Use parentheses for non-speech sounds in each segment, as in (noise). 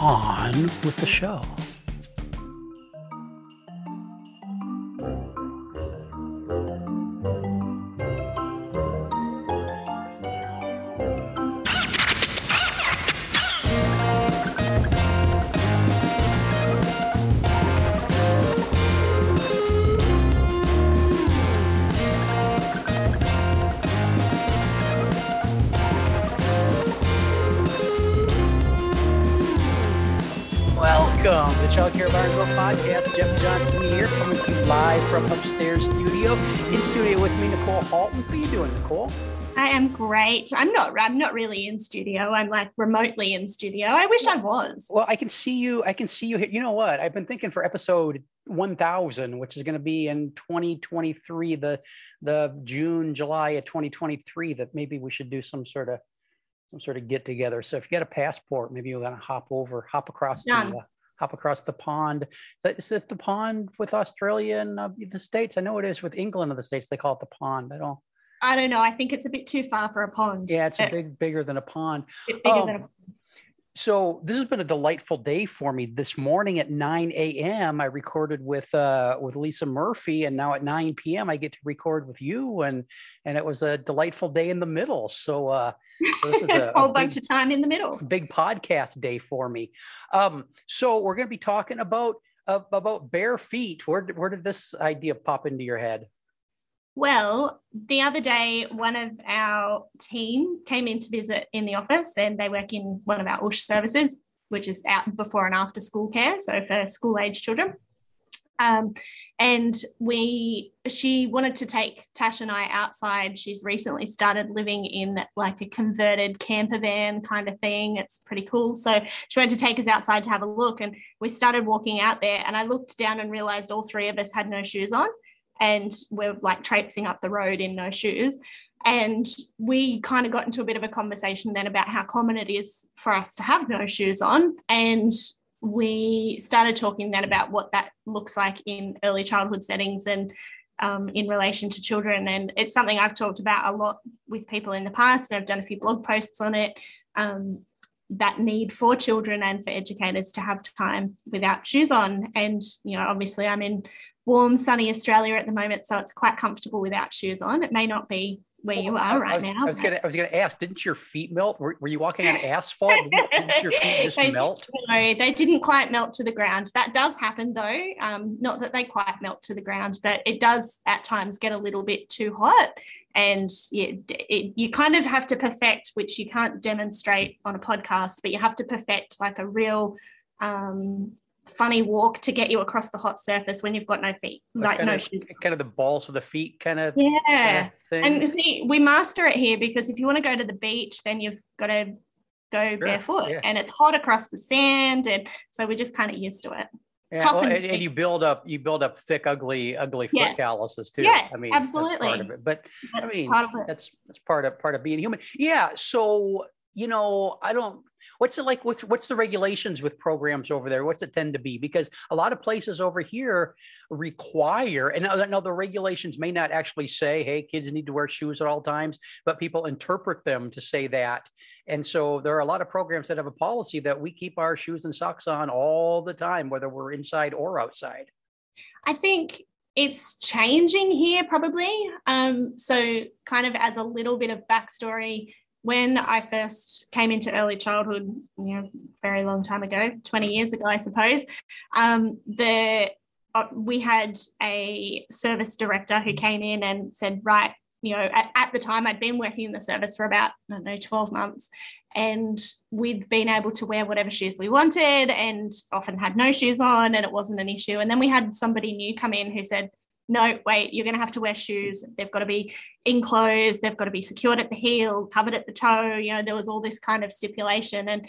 On with the show. Welcome to the Child Care Bar and Grill Podcast. Jeff Johnson here, coming to you live from upstairs studio. In studio with me, Nicole Halton. How are you doing, Nicole? I am great. I'm not. I'm not really in studio. I'm like remotely in studio. I wish I was. Well, I can see you. I can see you. here. You know what? I've been thinking for episode 1000, which is going to be in 2023, the the June, July of 2023, that maybe we should do some sort of some sort of get together. So if you got a passport, maybe you're going to hop over, hop across the uh, hop across the pond. Is, that, is it the pond with Australia and uh, the states? I know it is with England and the states. They call it the pond. I don't. I don't know. I think it's a bit too far for a pond. Yeah, it's a A big, bigger than a pond. um, than a So this has been a delightful day for me. This morning at 9 a.m. I recorded with uh, with Lisa Murphy, and now at 9 p.m. I get to record with you, and and it was a delightful day in the middle. So uh, so this is (laughs) a, whole a bunch big, of time in the middle. big podcast day for me. Um, so we're going to be talking about uh, about bare feet. Where where did this idea pop into your head? Well, the other day, one of our team came in to visit in the office, and they work in one of our OSH services, which is out before and after school care, so for school age children. Um, and we, she wanted to take Tash and I outside. She's recently started living in like a converted camper van kind of thing. It's pretty cool. So she wanted to take us outside to have a look, and we started walking out there. And I looked down and realized all three of us had no shoes on and we're like traipsing up the road in no shoes. And we kind of got into a bit of a conversation then about how common it is for us to have no shoes on. And we started talking then about what that looks like in early childhood settings and um, in relation to children. And it's something I've talked about a lot with people in the past, and I've done a few blog posts on it. Um, that need for children and for educators to have time without shoes on. And, you know, obviously I'm in warm, sunny Australia at the moment, so it's quite comfortable without shoes on. It may not be where you are I right was, now. I was gonna I was gonna ask. Didn't your feet melt? Were, were you walking on (laughs) asphalt? Didn't, didn't your feet just They- melt? No, they didn't quite melt to the ground. That does happen though. Um, not that they quite melt to the ground, but it does at times get a little bit too hot. And yeah, it, you kind of have to perfect, which you can't demonstrate on a podcast, but you have to perfect like a real um, funny walk to get you across the hot surface when you've got no feet, like kind no of, shoes. kind of the balls of the feet kind of, Yeah. thing. And see, we master it here because if you want to go to the beach, then you've got to go barefoot yeah. and it's hot across the sand. And so we're just kind of used to it. Yeah, tough well, and and, you build up you build up thick, ugly, ugly foot Yes. calluses too. Yes, I mean, that's part of it. But I mean, part of it. that's that's part of part of being human. Yeah. So you know, I don't. What's it like with what's the regulations with programs over there? What's it tend to be? Because a lot of places over here require, and now, the regulations may not actually say, "Hey, kids need to wear shoes at all times," but people interpret them to say that. And so there are a lot of programs that have a policy that we keep our shoes and socks on all the time, whether we're inside or outside. I think it's changing here probably. Um, so, kind of as a little bit of backstory, when I first came into early childhood, you know, very long time ago, 20 years ago, I suppose, um, the uh, we had a service director who came in and said, right, you know, at, at the time I'd been working in the service for about, I don't know, 12 months. And we'd been able to wear whatever shoes we wanted and often had no shoes on, and it wasn't an issue. And then we had somebody new come in who said, no, wait, you're going to have to wear shoes. They've got to be enclosed. They've got to be secured at the heel, covered at the toe. You know, there was all this kind of stipulation. And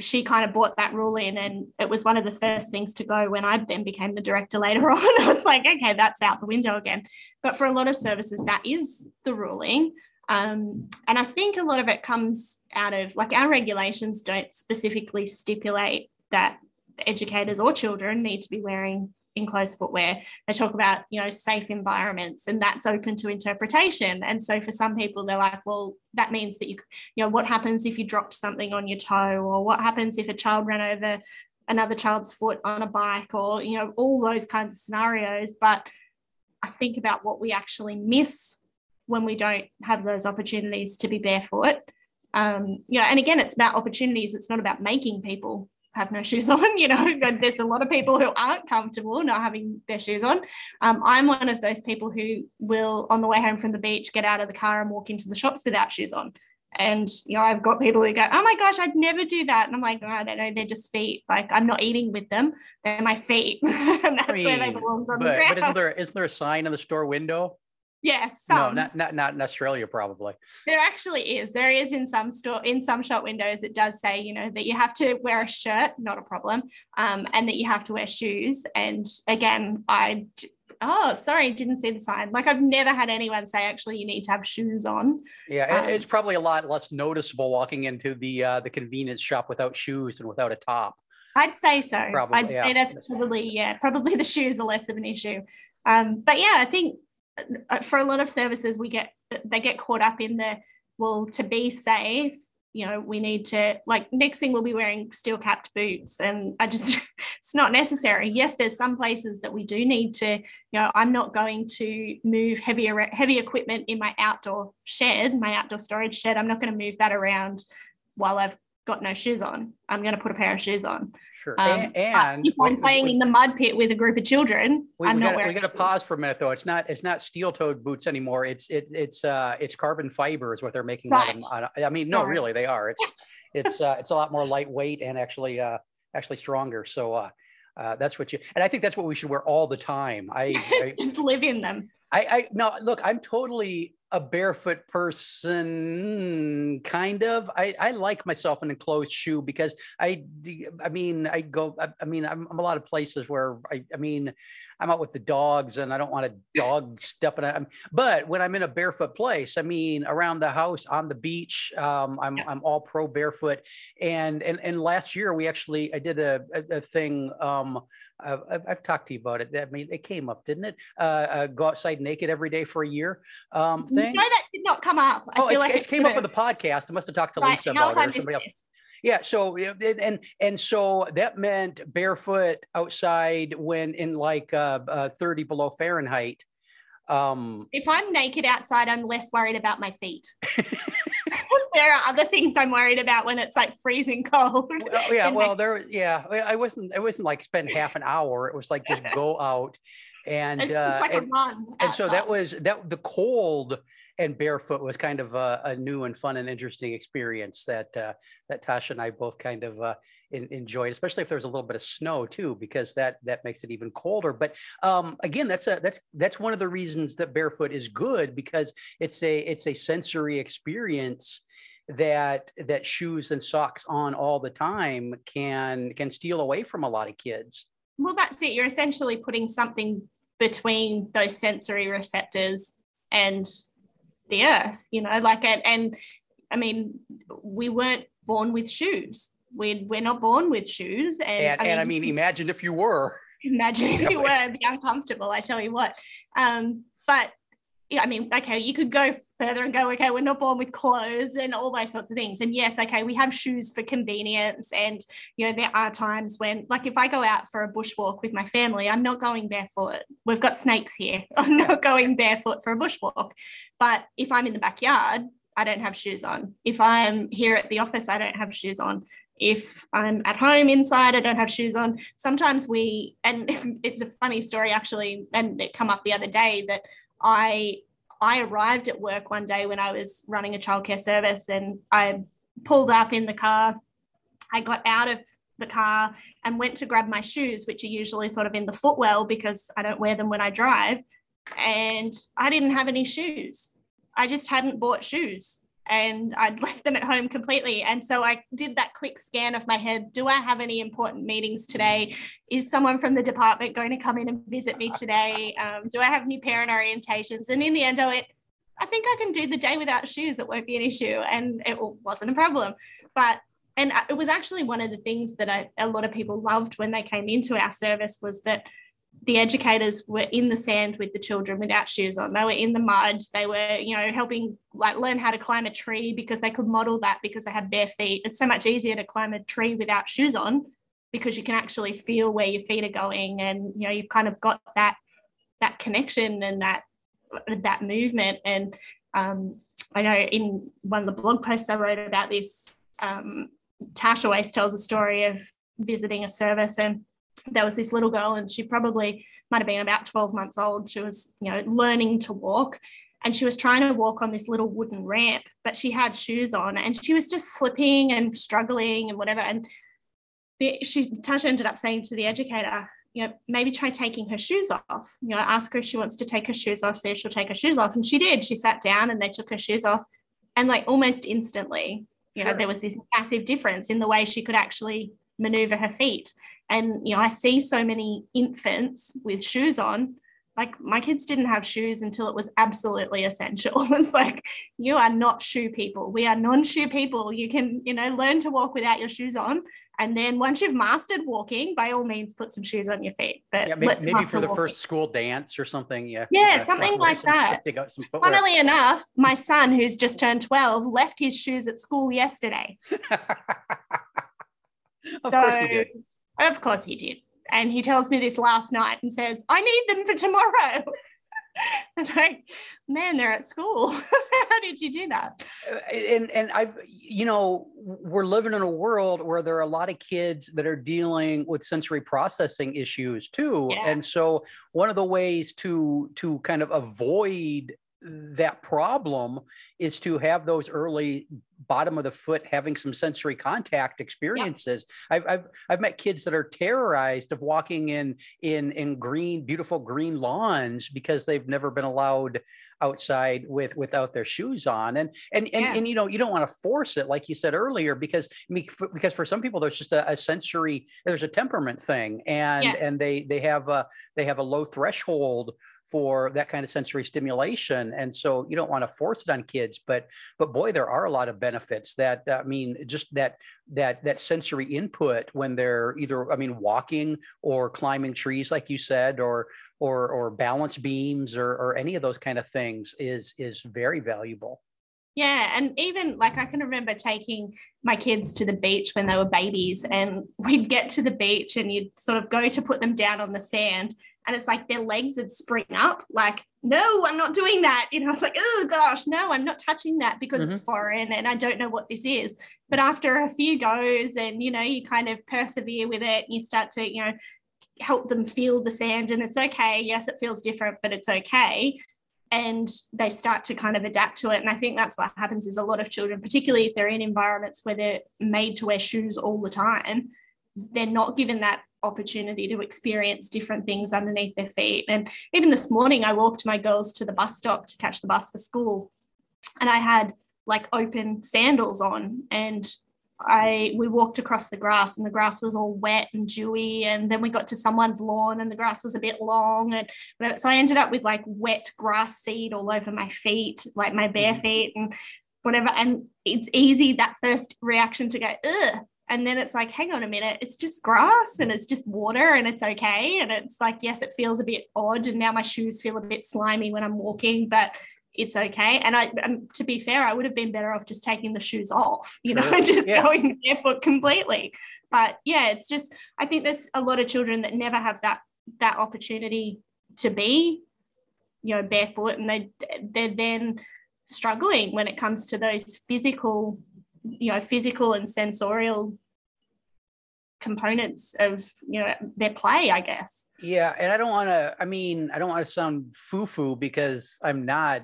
she kind of brought that rule in and it was one of the first things to go when I then became the director later (laughs) on. I was like, okay, that's out the window again. But for a lot of services, that is the ruling. Um, and I think a lot of it comes out of like our regulations don't specifically stipulate that educators or children need to be wearing enclosed footwear. They talk about, you know, safe environments and that's open to interpretation. And so for some people, they're like, well, that means that you, you know, what happens if you dropped something on your toe or what happens if a child ran over another child's foot on a bike or, you know, all those kinds of scenarios. But I think about what we actually miss when we don't have those opportunities to be barefoot. Um, yeah, and again, it's about opportunities. It's not about making people have no shoes (laughs) on. You know, (laughs) there's a lot of people who aren't comfortable not having their shoes on. Um, I'm one of those people who will, on the way home from the beach, get out of the car and walk into the shops without shoes on. And you know, I've got people who go, "Oh my gosh, I'd never do that," and I'm like, oh, "I don't know, they're just feet. Like I'm not eating with them; they're my feet, (laughs) and that's I where they belong on but, the ground." But isn't there isn't there a sign in the store window? Yes. No, not, not not in Australia, probably. There actually is. There is in some store in some shop windows. It does say, you know, that you have to wear a shirt, not a problem, um, and that you have to wear shoes. And again, I oh sorry didn't see the sign like i've never had anyone say actually you need to have shoes on yeah um, it's probably a lot less noticeable walking into the uh, the convenience shop without shoes and without a top i'd say so probably, i'd yeah. say that's probably yeah probably the shoes are less of an issue um, but yeah i think Uh, for a lot of services we get they get caught up in the well to be safe you know we need to like next thing we'll be wearing steel capped boots and i just (laughs) it's not necessary. Yes there's some places that we do need to you know i'm not going to move heavier heavy equipment in my outdoor shed my outdoor storage shed. I'm not going to move that around while i've got no shoes on i'm going to put a pair of shoes on Sure. Um, and, and if I'm playing we, in the mud pit with a group of children, we, I'm we not gotta, wearing. We got to pause for a minute though. It's not it's not steel toed boots anymore. It's it, it's uh it's carbon fiber is what they're making. Right. I mean, no, really, they are. It's it's uh, it's a lot more lightweight and actually uh actually stronger. So uh, uh that's what you and I think that's what we should wear all the time. I, (laughs) I just live in them. I, I no look. I'm totally a barefoot person kind of. I, I like myself in a closed shoe because i i mean i go i, I mean I'm, I'm, a lot of places where i i mean i'm out with the dogs and i don't want a dog stepping on but when i'm in a barefoot place i mean around the house on the beach um, i'm i'm all pro barefoot and and and last year we actually i did a, a, a thing um I've, I've, talked to you about it. I mean, it came up, didn't it? Uh, uh, go outside naked every day for a year. Um, thing. No, that did not come up. I oh, like it came up on the podcast. I must have talked to right. Lisa How about it or somebody else. Yeah, so and and so that meant barefoot outside when in like uh, uh, 30 below Fahrenheit. Um, if I'm naked outside, I'm less worried about my feet. (laughs) there are other things I'm worried about when it's like freezing cold. Well, (laughs) yeah, well, there, yeah, I wasn't, I wasn't like spend half an hour. It was like just go out and it's uh, like and, and so that was that the cold and barefoot was kind of a, a new and fun and interesting experience that uh, that Tasha and I both kind of uh, in, enjoyed, especially if there was a little bit of snow too, because that that makes it even colder. But um, again, that's a that's that's one of the reasons that barefoot is good because it's a it's a sensory experience that that shoes and socks on all the time can can steal away from a lot of kids well that's it you're essentially putting something between those sensory receptors and the earth you know like and, and i mean we weren't born with shoes. We we're not born with shoes and, and, I, mean, and I mean imagine if you were. Imagine if you were be uncomfortable i tell you what. Um but yeah, I mean, okay, you could go further and go, okay, we're not born with clothes and all those sorts of things. And yes, okay, we have shoes for convenience. And, you know, there are times when, like, if I go out for a bushwalk with my family, I'm not going barefoot. We've got snakes here. (laughs) I'm not going barefoot for a bushwalk. But if I'm in the backyard, I don't have shoes on. If I'm here at the office, I don't have shoes on. If I'm at home inside, I don't have shoes on. Sometimes we, and (laughs) it's a funny story actually, and it come up the other day that I I arrived at work one day when I was running a childcare service and I pulled up in the car. I got out of the car and went to grab my shoes, which are usually sort of in the footwell because I don't wear them when I drive. And I didn't have any shoes. I just hadn't bought shoes. And I'd (laughs) left them at home completely. And so I did that quick scan of my head. Do I have any important meetings today? Is someone from the department going to come in and visit me today? Um, do I have new parent orientations? And in the end, I went, I think I can do the day without shoes. It won't be an issue. And it wasn't a problem. But and it was actually one of the things that I, a lot of people loved when they came into our service was that the educators were in the sand with the children without shoes on. They were in the mud. They were, you know, helping like learn how to climb a tree because they could model that because they had bare feet. It's so much easier to climb a tree without shoes on because you can actually feel where your feet are going and you know you've kind of got that that connection and that that movement and um, I know in one of the blog posts I wrote about this um, Tash always tells a story of visiting a service and there was this little girl and she probably might have been about 12 months old. She was you know learning to walk and she was trying to walk on this little wooden ramp but she had shoes on and she was just slipping and struggling and whatever. And the, she tasha ended up saying to the educator you know maybe try taking her shoes off. You know ask her if she wants to take her shoes off see if she'll take her shoes off. And she did. She sat down and they took her shoes off and like almost instantly you know sure. there was this massive difference in the way she could actually maneuver her feet and, you know, I see so many infants with shoes on. Like my kids didn't have shoes until it was absolutely essential. (laughs) it's like, you are not shoe people. We are non shoe people. You can, you know, learn to walk without your shoes on. And then once you've mastered walking, by all means, put some shoes on your feet. But yeah, maybe, maybe for the walking. first school dance or something. Yeah. Yeah, something like some, that. They got some Funnily enough, my son, who's just turned 12, left his shoes at school yesterday. (laughs) of so, course he did. Of course he did. And he tells me this last night and says, I need them for tomorrow. (laughs) and like, man, they're at school. (laughs) How did you do that? Uh, and and I've you know we're living in a world where there are a lot of kids that are dealing with sensory processing issues too. Yeah. And so one of the ways to to kind of avoid that problem is to have those early bottom of the foot having some sensory contact experiences yeah. I've, I've i've met kids that are terrorized of walking in in in green beautiful green lawns because they've never been allowed outside with without their shoes on and and and, yeah. and you know you don't want to force it like you said earlier because because for some people there's just a, a sensory there's a temperament thing and yeah. and they they have a they have a low threshold for that kind of sensory stimulation. And so you don't want to force it on kids but but boy there are a lot of benefits that i mean just that that that sensory input when they're either i mean walking or climbing trees like you said or or or balance beams or or any of those kind of things is is very valuable. Yeah, and even like I can remember taking my kids to the beach when they were babies, and we'd get to the beach and you'd sort of go to put them down on the sand, and it's like their legs would spring up like no i'm not doing that. You know it's like oh gosh no i'm not touching that because mm-hmm. it's foreign and i don't know what this is. But after a few goes and you know you kind of persevere with it you start to you know help them feel the sand and it's okay. Yes it feels different but it's okay. And they start to kind of adapt to it. And i think that's what happens is a lot of children particularly if they're in environments where they're made to wear shoes all the time they're not given that opportunity to experience different things underneath their feet. And even this morning, I walked my girls to the bus stop to catch the bus for school, and I had like open sandals on. And I we walked across the grass and the grass was all wet and dewy. And then we got to someone's lawn and the grass was a bit long. And so I ended up with like wet grass seed all over my feet like my bare mm. feet and whatever. And it's easy that first reaction to go ugh and then it's like hang on a minute it's just grass and it's just water and it's okay. And it's like yes it feels a bit odd and now my shoes feel a bit slimy when i'm walking but it's okay. And i um, to be fair i would have been better off just taking the shoes off you know (laughs) just yeah. going barefoot completely. But yeah it's just i think there's a lot of children that never have that that opportunity to be you know barefoot and they they're then struggling when it comes to those physical you know physical and sensorial components of you know their play i guess. Yeah and i don't want to i mean i don't want to sound foo-foo because i'm not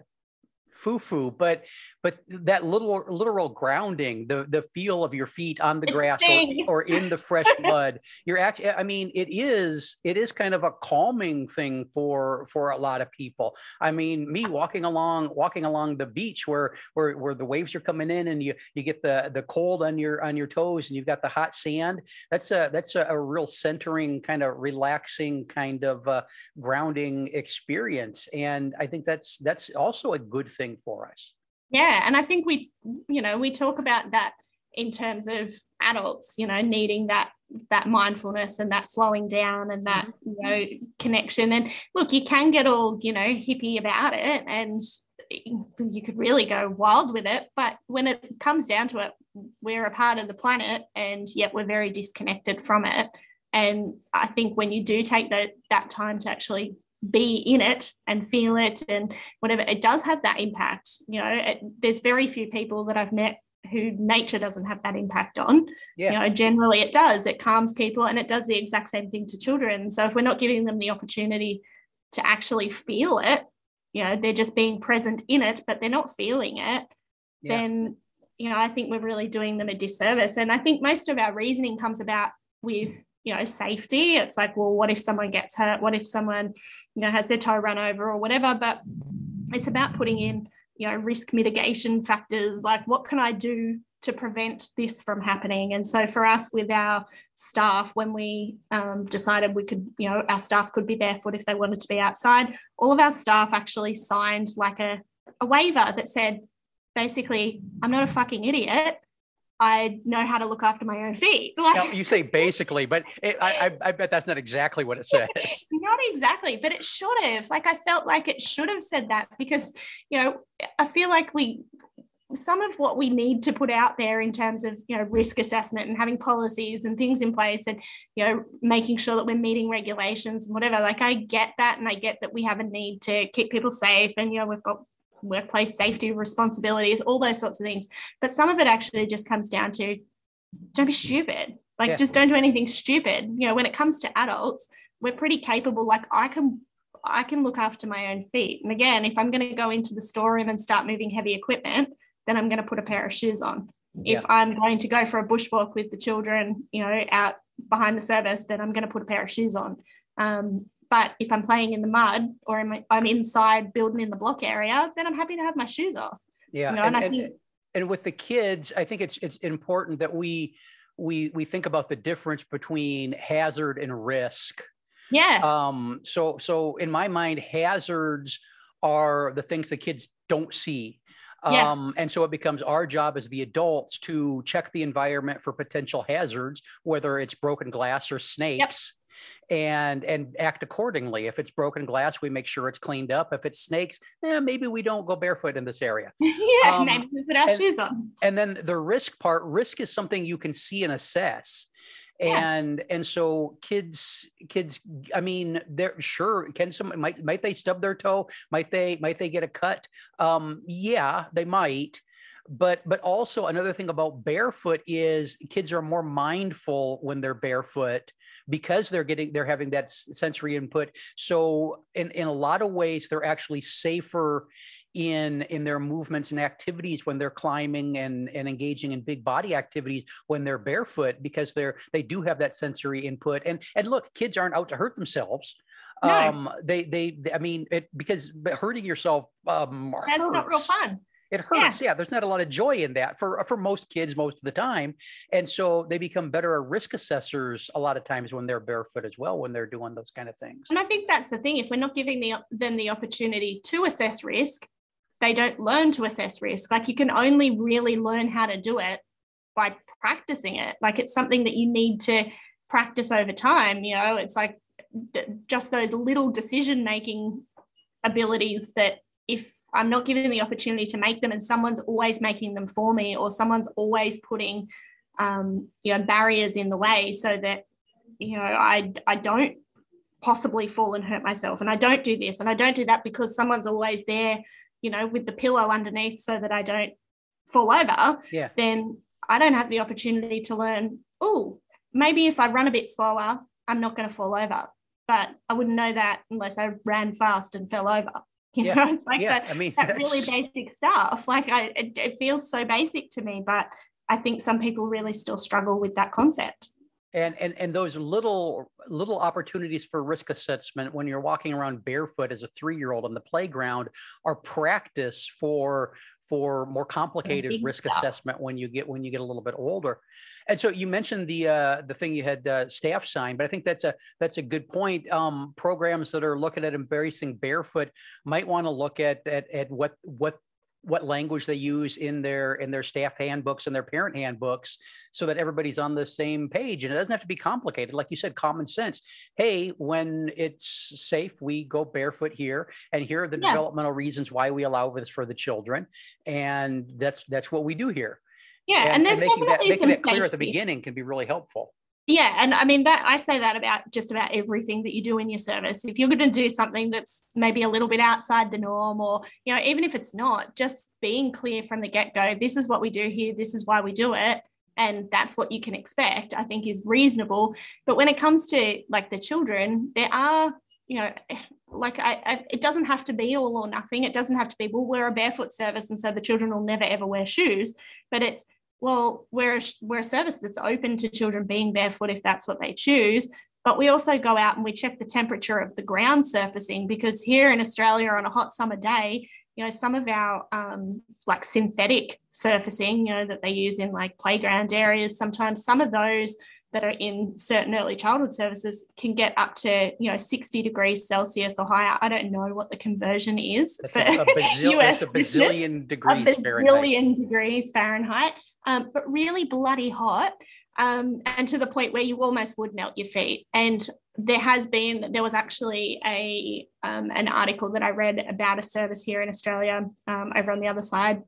foo-foo but but that little literal grounding the the feel of your feet on the It's grass or, or in the fresh (laughs) blood you're actually i mean it is it is kind of a calming thing for for a lot of people. I mean me walking along walking along the beach where where where the waves are coming in and you you get the the cold on your on your toes and you've got the hot sand that's a that's a, a real centering kind of relaxing kind of uh, grounding experience. And i think that's that's also a good thing for us Yeah. And I think we, you know, we talk about that in terms of adults, you know, needing that that mindfulness and that slowing down and that mm-hmm. you know connection. And look you can get all you know hippie about it and you could really go wild with it but when it comes down to it we're a part of the planet and yet we're very disconnected from it. And i think when you do take that that time to actually be in it and feel it and whatever it does have that impact you know it, there's very few people that i've met who nature doesn't have that impact on. Yeah. you know generally it does it calms people and it does the exact same thing to children. So if we're not giving them the opportunity to actually feel it you know they're just being present in it but they're not feeling it yeah. then you know i think we're really doing them a disservice. And i think most of our reasoning comes about with you know safety. It's like well what if someone gets hurt? What if someone you know has their toe run over or whatever? But it's about putting in you know risk mitigation factors. Like what can i do to prevent this from happening? And so for us with our staff when we um, decided we could you know our staff could be barefoot if they wanted to be outside all of our staff actually signed like a, a waiver that said basically i'm not a fucking idiot i know how to look after my own feet (laughs) like Now, you say basically, but it, I, I I bet that's not exactly what it says. (laughs) not exactly but it should have like i felt like it should have said that because you know i feel like we some of what we need to put out there in terms of you know risk assessment and having policies and things in place and you know making sure that we're meeting regulations and whatever like i get that and i get that we have a need to keep people safe and you know we've got workplace safety responsibilities all those sorts of things. But some of it actually just comes down to don't be stupid. Like Yeah. just don't do anything stupid. You know when it comes to adults we're pretty capable. Like i can i can look after my own feet. And again if i'm going to go into the storeroom and start moving heavy equipment then i'm going to put a pair of shoes on. Yeah. if i'm going to go for a bushwalk with the children you know out behind the service then i'm going to put a pair of shoes on. Um, but if i'm playing in the mud or I'm, I'm inside building in the block area then i'm happy to have my shoes off Yeah, you know and, and think and with the kids, I think it's it's important that we we we think about the difference between hazard and risk. yes Um, so so in my mind, hazards are the things the kids don't see. Yes. Um, and so it becomes our job as the adults to check the environment for potential hazards, whether it's broken glass or snakes. And and act accordingly. If it's broken glass, we make sure it's cleaned up. If it's snakes, eh, maybe we don't go barefoot in this area. (laughs) yeah um, maybe we put our and- shoes on and then the risk part risk is something you can see and assess Yeah. and and so kids kids i mean they're sure can some might might they stub their toe might they might they get a cut um yeah they might but but also another thing about barefoot is kids are more mindful when they're barefoot because they're getting they're having that sensory input. So in in a lot of ways they're actually safer in in their movements and activities when they're climbing and and engaging in big body activities when they're barefoot because they're they do have that sensory input. And and look kids aren't out to hurt themselves. No. um they they i mean it because hurting yourself um that's not real fun It hurts. Yeah. there's not a lot of joy in that for uh, for most kids most of the time, and so they become better risk assessors a lot of times when they're barefoot as well when they're doing those kind of things. And I think that's the thing. If we're not giving the, them the opportunity to assess risk, they don't learn to assess risk. Like you can only really learn how to do it by practicing it. Like it's something that you need to practice over time. You know, it's like just those little decision making abilities that if I'm not given the opportunity to make them and someone's always making them for me or someone's always putting um, you know barriers in the way so that you know I I don't possibly fall and hurt myself. And I don't do this and I don't do that because someone's always there you know with the pillow underneath so that I don't fall over. Yeah. then I don't have the opportunity to learn oh maybe if I run a bit slower I'm not going to fall over. But I wouldn't know that unless I ran fast and fell over (laughs) You yeah. know, it's like yeah. that, I mean, that really basic stuff. Like I, it, it feels so basic to me, but I think some people really still struggle with that concept and and and those little little opportunities for risk assessment when you're walking around barefoot as a three year old on the playground are practice for for more complicated risk assessment when you get when you get a little bit older. And so you mentioned the uh, the thing you had uh, staff sign but i think that's a that's a good point. Um, programs that are looking at embracing barefoot might want to look at, at at what what what language they use in their in their staff handbooks and their parent handbooks so that everybody's on the same page. And it doesn't have to be complicated. Like you said common sense. Hey when it's safe we go barefoot here. And here are the yeah. developmental reasons why we allow this for the children. And that's that's what we do here. Yeah and, and there's and making definitely that, making some that clear safety. at the beginning can be really helpful yeah and i mean that i say that about just about everything that you do in your service. If you're going to do something that's maybe a little bit outside the norm or you know even if it's not just being clear from the get-go this is what we do here this is why we do it and that's what you can expect i think is reasonable. But when it comes to like the children there are you know like I, I, it doesn't have to be all or nothing. It doesn't have to be well we're a barefoot service and so the children will never ever wear shoes. But it's well, we're a, we're a service that's open to children being barefoot if that's what they choose. But we also go out and we check the temperature of the ground surfacing because here in Australia on a hot summer day, you know, some of our um, like synthetic surfacing, you know, that they use in like playground areas, sometimes some of those that are in certain early childhood services can get up to you know 60 degrees celsius or higher i don't know what the conversion is that's, a, a, (laughs) bazil- that's a bazillion degrees a bazillion fahrenheit. degrees fahrenheit um, but really bloody hot, um, and to the point where you almost would melt your feet. And there has been, there was actually a um, an article that I read about a service here in Australia, um, over on the other side,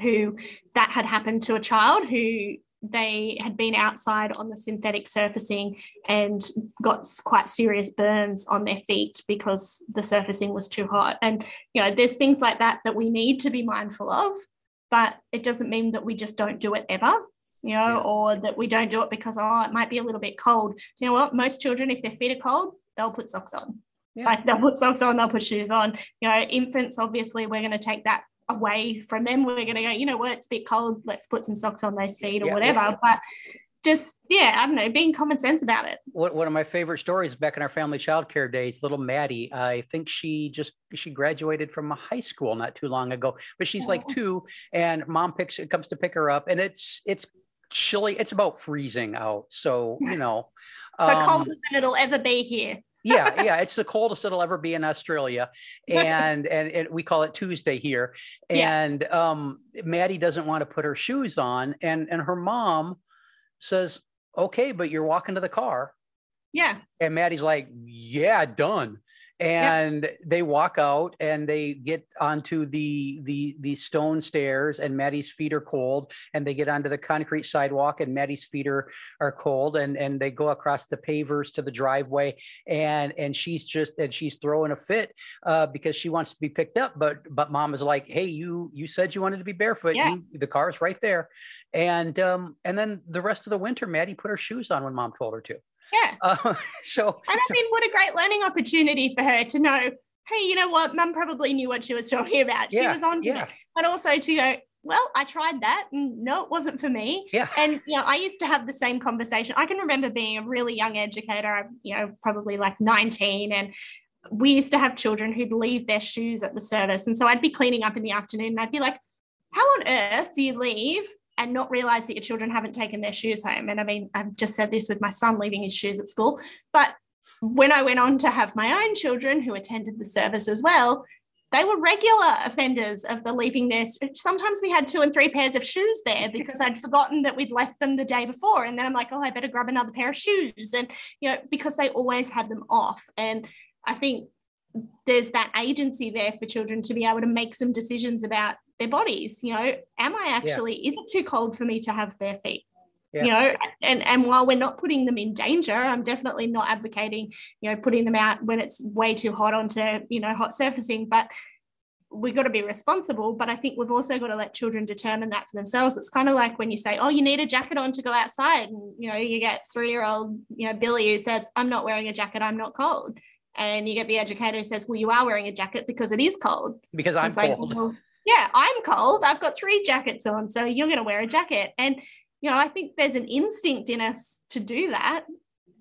who that had happened to a child who they had been outside on the synthetic surfacing and got quite serious burns on their feet because the surfacing was too hot. And you know, there's things like that that we need to be mindful of but it doesn't mean that we just don't do it ever you know, yeah. or that we don't do it because oh, it might be a little bit cold. Do you know what? Most children, if their feet are cold, they'll put socks on. Yeah. Like they'll put socks on, they'll put shoes on. You know, infants, obviously, we're going to take that away from them. We're going to go, you know what? It's a bit cold. Let's put some socks on those feet or yeah, whatever. But just yeah, I don't know, being common sense about it. One of my favorite stories back in our family childcare days, little Maddie. I think she just she graduated from a high school not too long ago, but she's like oh. two, and mom picks it comes to pick her up, and it's it's chilly. It's about freezing out, so you know, um, colder than it'll ever be here. yeah, (laughs) yeah, it's the coldest it'll ever be in Australia, and and, and we call it Tuesday here. And yeah. um, Maddie doesn't want to put her shoes on, and and her mom says, okay, but you're walking to the car. Yeah. And Maddie's like, yeah, done and yep. they walk out and they get onto the the the stone stairs and maddie's feet are cold and they get onto the concrete sidewalk and maddie's feet are are cold and and they go across the pavers to the driveway and and she's just and she's throwing a fit uh, because she wants to be picked up but but mom is like hey you you said you wanted to be barefoot yeah. you, the car's right there and um and then the rest of the winter maddie put her shoes on when mom told her to yeah. (laughs) Uh, so, and I mean, what a great learning opportunity for her to know, hey, you know what? Mum probably knew what she was (laughs) talking about. She yeah, was on to yeah. it. But also to go, well, I tried that and no, it wasn't for me. Yeah. And, you know, I used to have the same conversation. I can remember being a really young educator, you know, probably like 19. And we used to have children who'd leave their shoes at the service. And so I'd be cleaning up in the afternoon and I'd be like, how on earth do you leave and not realize that your children haven't taken their shoes home. And I mean, I've just said this with my son leaving his shoes at school. But when I went on to have my own children who attended the service as well, they were regular offenders of the leaving their sometimes we had two and three pairs of shoes there because i'd forgotten that we'd left them the day before and then i'm like oh i better grab another pair of shoes and you know because they always had them off and i think there's that agency there for children to be able to make some decisions about their bodies you know am i actually yeah. is it too cold for me to have bare feet yeah. you know and and while we're not putting them in danger i'm definitely not advocating you know putting them out when it's way too hot onto you know hot surfacing but we've got to be responsible but i think we've also got to let children determine that for themselves it's kind of like when you say oh you need a jacket on to go outside and you know you get three year old you know billy who says i'm not wearing a jacket i'm not cold and you get the educator who says, "Well, you are wearing a jacket because it is cold." Because I'm cold. Like, well, yeah, I'm cold. I've got three jackets on, so you're going to wear a jacket. And you know, I think there's an instinct in us to do that,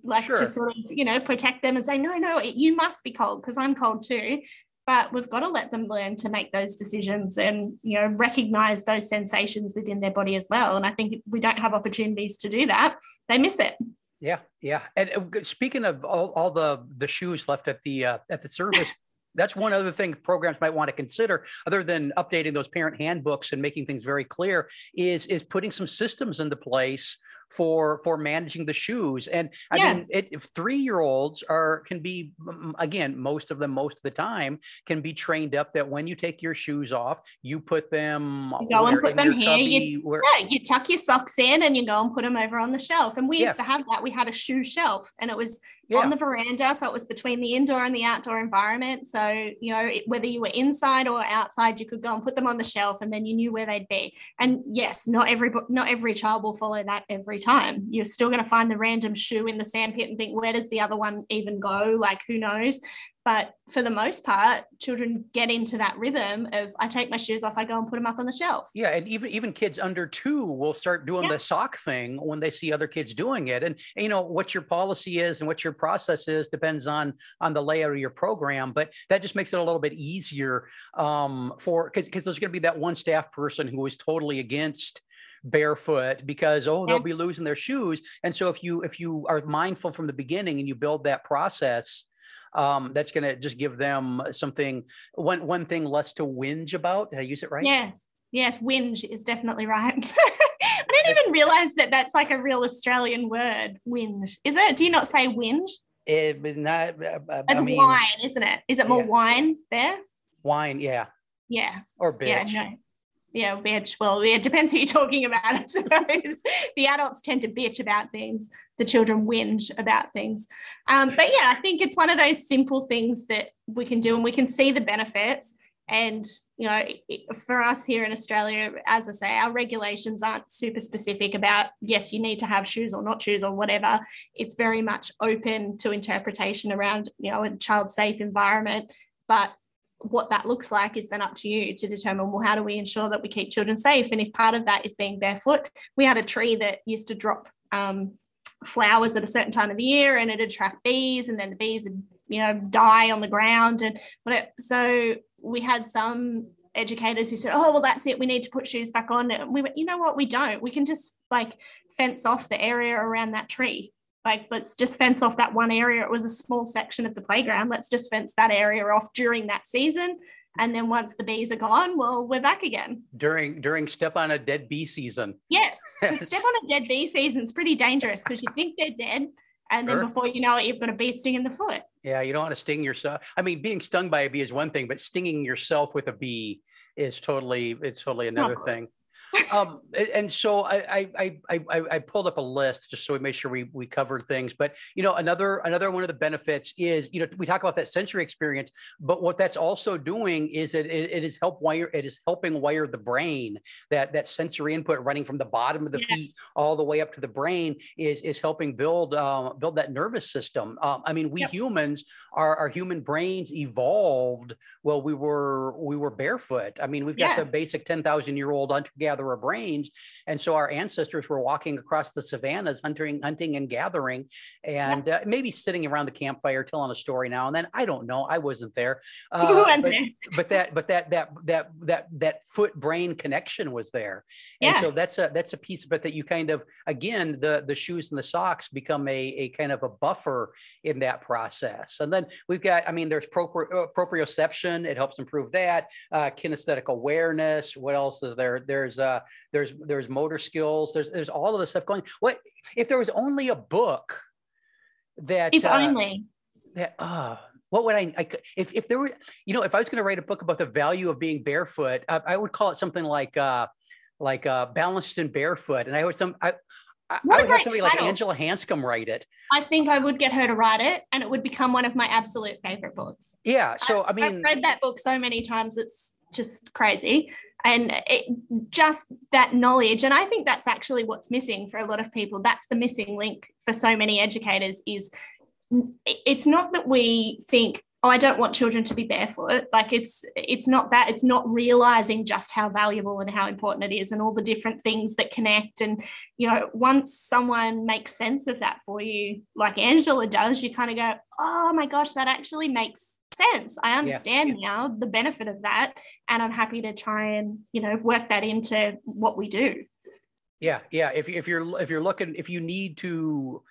like sure. to sort of you know protect them and say, "No, no, you must be cold because I'm cold too." But we've got to let them learn to make those decisions and you know recognize those sensations within their body as well. And I think we don't have opportunities to do that, they miss it. Yeah, yeah. And uh, speaking of all, all the the shoes left at the uh, at the service, (laughs) that's one other thing programs might want to consider, other than updating those parent handbooks and making things very clear, is is putting some systems into place for for managing the shoes. And I yeah. mean, it, if three year olds are can be again, most of them most of the time can be trained up that when you take your shoes off, you put them you go and put them here. You, where, yeah, you tuck your socks in and you go and put them over on the shelf. And we yeah. used to have that. We had a shoe shelf, and it was yeah. on the veranda, so it was between the indoor and the outdoor environment. So you know, whether you were inside or outside, you could go and put them on the shelf, and then you knew where they'd be. And yes, not every not every child will follow that every time. You're still going to find the random shoe in the sandpit and think, where does the other one even go? Like, who knows? But for the most part, children get into that rhythm of I take my shoes off, I go and put them up on the shelf. Yeah, and even even kids under two will start doing yeah. the sock thing when they see other kids doing it. And you know what your policy is and what your process is depends on on the layout of your program. But that just makes it a little bit easier um, for because there's going to be that one staff person who is totally against barefoot because oh they'll be losing their shoes. And so if you if you are mindful from the beginning and you build that process um, that's going to just give them something one one thing less to whinge about. Did i use it right? Yes. Yes whinge is definitely right. (laughs) I (laughs) didn't even realize that that's like a real australian word whinge. Is it do you not say whinge? It was not uh, uh it's I mean, wine isn't it? Is it more yeah. wine there? Wine yeah. Yeah. Or bitch. yeah no yeah, bitch. Well, it depends who you're talking about, (laughs) I suppose. the adults tend to bitch about things, the children whinge about things. Um, but yeah, I think it's one of those simple things that we can do and we can see the benefits. And, you know, for us here in Australia, as I say, our regulations aren't super specific about, yes, you need to have shoes or not shoes or whatever. It's very much open to interpretation around, you know, a child safe environment. But what that looks like is then up to you to determine well how do we ensure that we keep children safe? And if part of that is being barefoot we had a tree that used to drop um, flowers at a certain time of the year and it'd attract bees and then the bees would you know die on the ground and so we had some educators who said oh well that's it. We need to put shoes back on. And we went you know what? We don't. We can just like fence off the area around that tree like let's just fence off that one area. It was a small section of the playground. Let's just fence that area off during that season. And then once the bees are gone well we're back again. During during step on a dead bee season. Yes (laughs) step on a dead bee season is pretty dangerous because you think they're dead and then sure. before you know it you've got a bee sting in the foot. Yeah you don't want to sting yourself. I mean being stung by a bee is one thing but stinging yourself with a bee is totally it's totally another thing um, and so I, I, I, I, pulled up a list just so we made sure we, we covered things. But, you know, another, another one of the benefits is, you know, we talk about that sensory experience, but what that's also doing is it, it, it is help wire, it is helping wire the brain that, that sensory input running from the bottom of the yeah. feet all the way up to the brain is, is helping build, uh, build that nervous system. Um, I mean, we yep. humans, our, our human brains evolved Well, we were, we were barefoot. I mean, we've got yeah. the basic 10,000 year old hunter gatherer gatherer brains. And so our ancestors were walking across the savannas, hunting, hunting and gathering, and yeah. uh, maybe sitting around the campfire telling a story now and then. I don't know. I wasn't there. (laughs) Uh, but, (laughs) but, that, but that, that, that, that, that foot brain connection was there. And yeah. so that's a, that's a piece of it that you kind of, again, the, the shoes and the socks become a, a kind of a buffer in that process. And then we've got, I mean, there's propri- uh, proprioception. It helps improve that. Uh, kinesthetic awareness. What else is there? There's uh, there's there's motor skills. There's there's all of this stuff going. What if there was only a book that if uh, only that uh what would I, I if if there were you know if I was going to write a book about the value of being barefoot, I, I would call it something like uh like uh balanced and barefoot. And I would some I I, I would have somebody title. like Angela Hanscom write it. I think I would get her to write it, and it would become one of my absolute favorite books. Yeah. So I, I mean, I've read that book so many times; it's just crazy and it, just that knowledge. And i think that's actually what's missing for a lot of people. That's the missing link for so many educators is it's not that we think oh i don't want children to be barefoot. Like it's it's not that. It's not realizing just how valuable and how important it is and all the different things that connect. And you know once someone makes sense of that for you like angela does you kind of go oh my gosh that actually makes sense i understand yeah. now the benefit of that and i'm happy to try and you know work that into what we do yeah yeah if, if you're if you're looking if you need to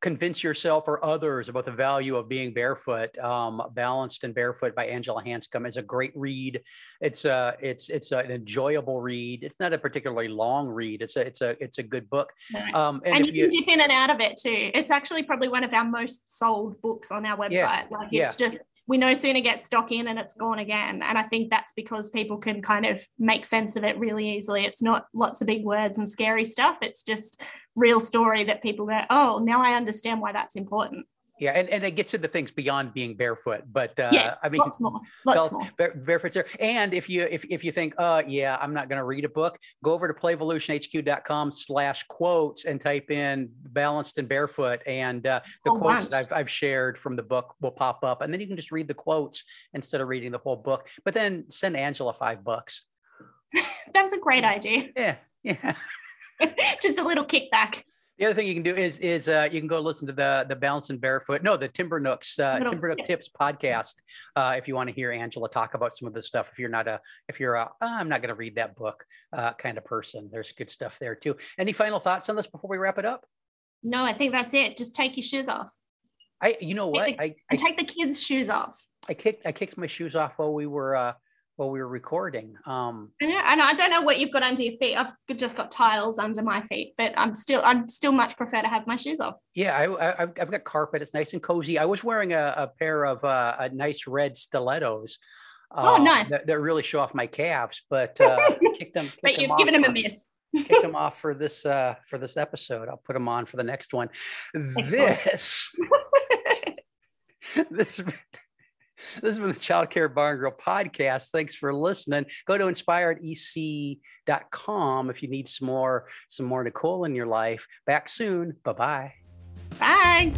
convince yourself or others about the value of being barefoot. Um, Balanced and Barefoot by Angela Hanscom is a great read. It's a it's it's an enjoyable read. It's not a particularly long read. It's a it's a it's a good book. Um, and, and you can dip in and out of it too. It's actually probably one of our most sold books on our website. Yeah, like it's just we no sooner get stock in and it's gone again. And I think that's because people can kind of make sense of it really easily. It's not lots of big words and scary stuff. It's just real story that people go, oh, now I understand why that's important. Yeah, and, and it gets into things beyond being barefoot, but uh, yeah, I mean, lots more, lots more. Bare, barefoot's there. And if you if if you think, uh, yeah, I'm not going to read a book, go over to playvolutionhq.com slash quotes and type in balanced and barefoot, and uh, the oh, quotes that I've, I've shared from the book will pop up, and then you can just read the quotes instead of reading the whole book. But then send Angela five bucks. (laughs) That's a great idea. Yeah, yeah. (laughs) just a little kickback. The other thing you can do is is uh, you can go listen to the the Balance and Barefoot, no, the TimberNook's uh, TimberNook yes. Tips podcast uh, if you want to hear Angela talk about some of the stuff. If you're not a if you're a oh, I'm not going to read that book uh, kind of person, there's good stuff there too. Any final thoughts on this before we wrap it up? No, I think that's it. Just take your shoes off. I you know what I, I take the kids' shoes off. I kicked I kicked my shoes off while we were uh, while we were recording. Um, I know, I. I don't know what you've got under your feet. I've just got tiles under my feet, but I'm still, I'd still much prefer to have my shoes off. Yeah, I, have got carpet. It's nice and cozy. I was wearing a, a pair of uh, a nice red stilettos. Uh, oh, nice. That, that, really show off my calves, but (laughs) uh, kicked them. Kicked but you've given them a miss. kick them (laughs) off for this uh, for this episode. I'll put them on for the next one. This. (laughs) this this has been the Child Care Bar & Grill podcast. Thanks for listening. Go to inspiredec.com if you need some more, some more Nicole in your life. Back soon. Bye-bye. Bye.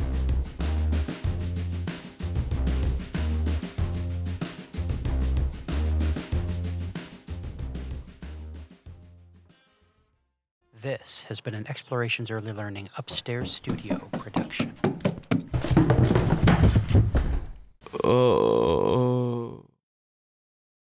This has been an Explorations Early Learning Upstairs Studio production. oh.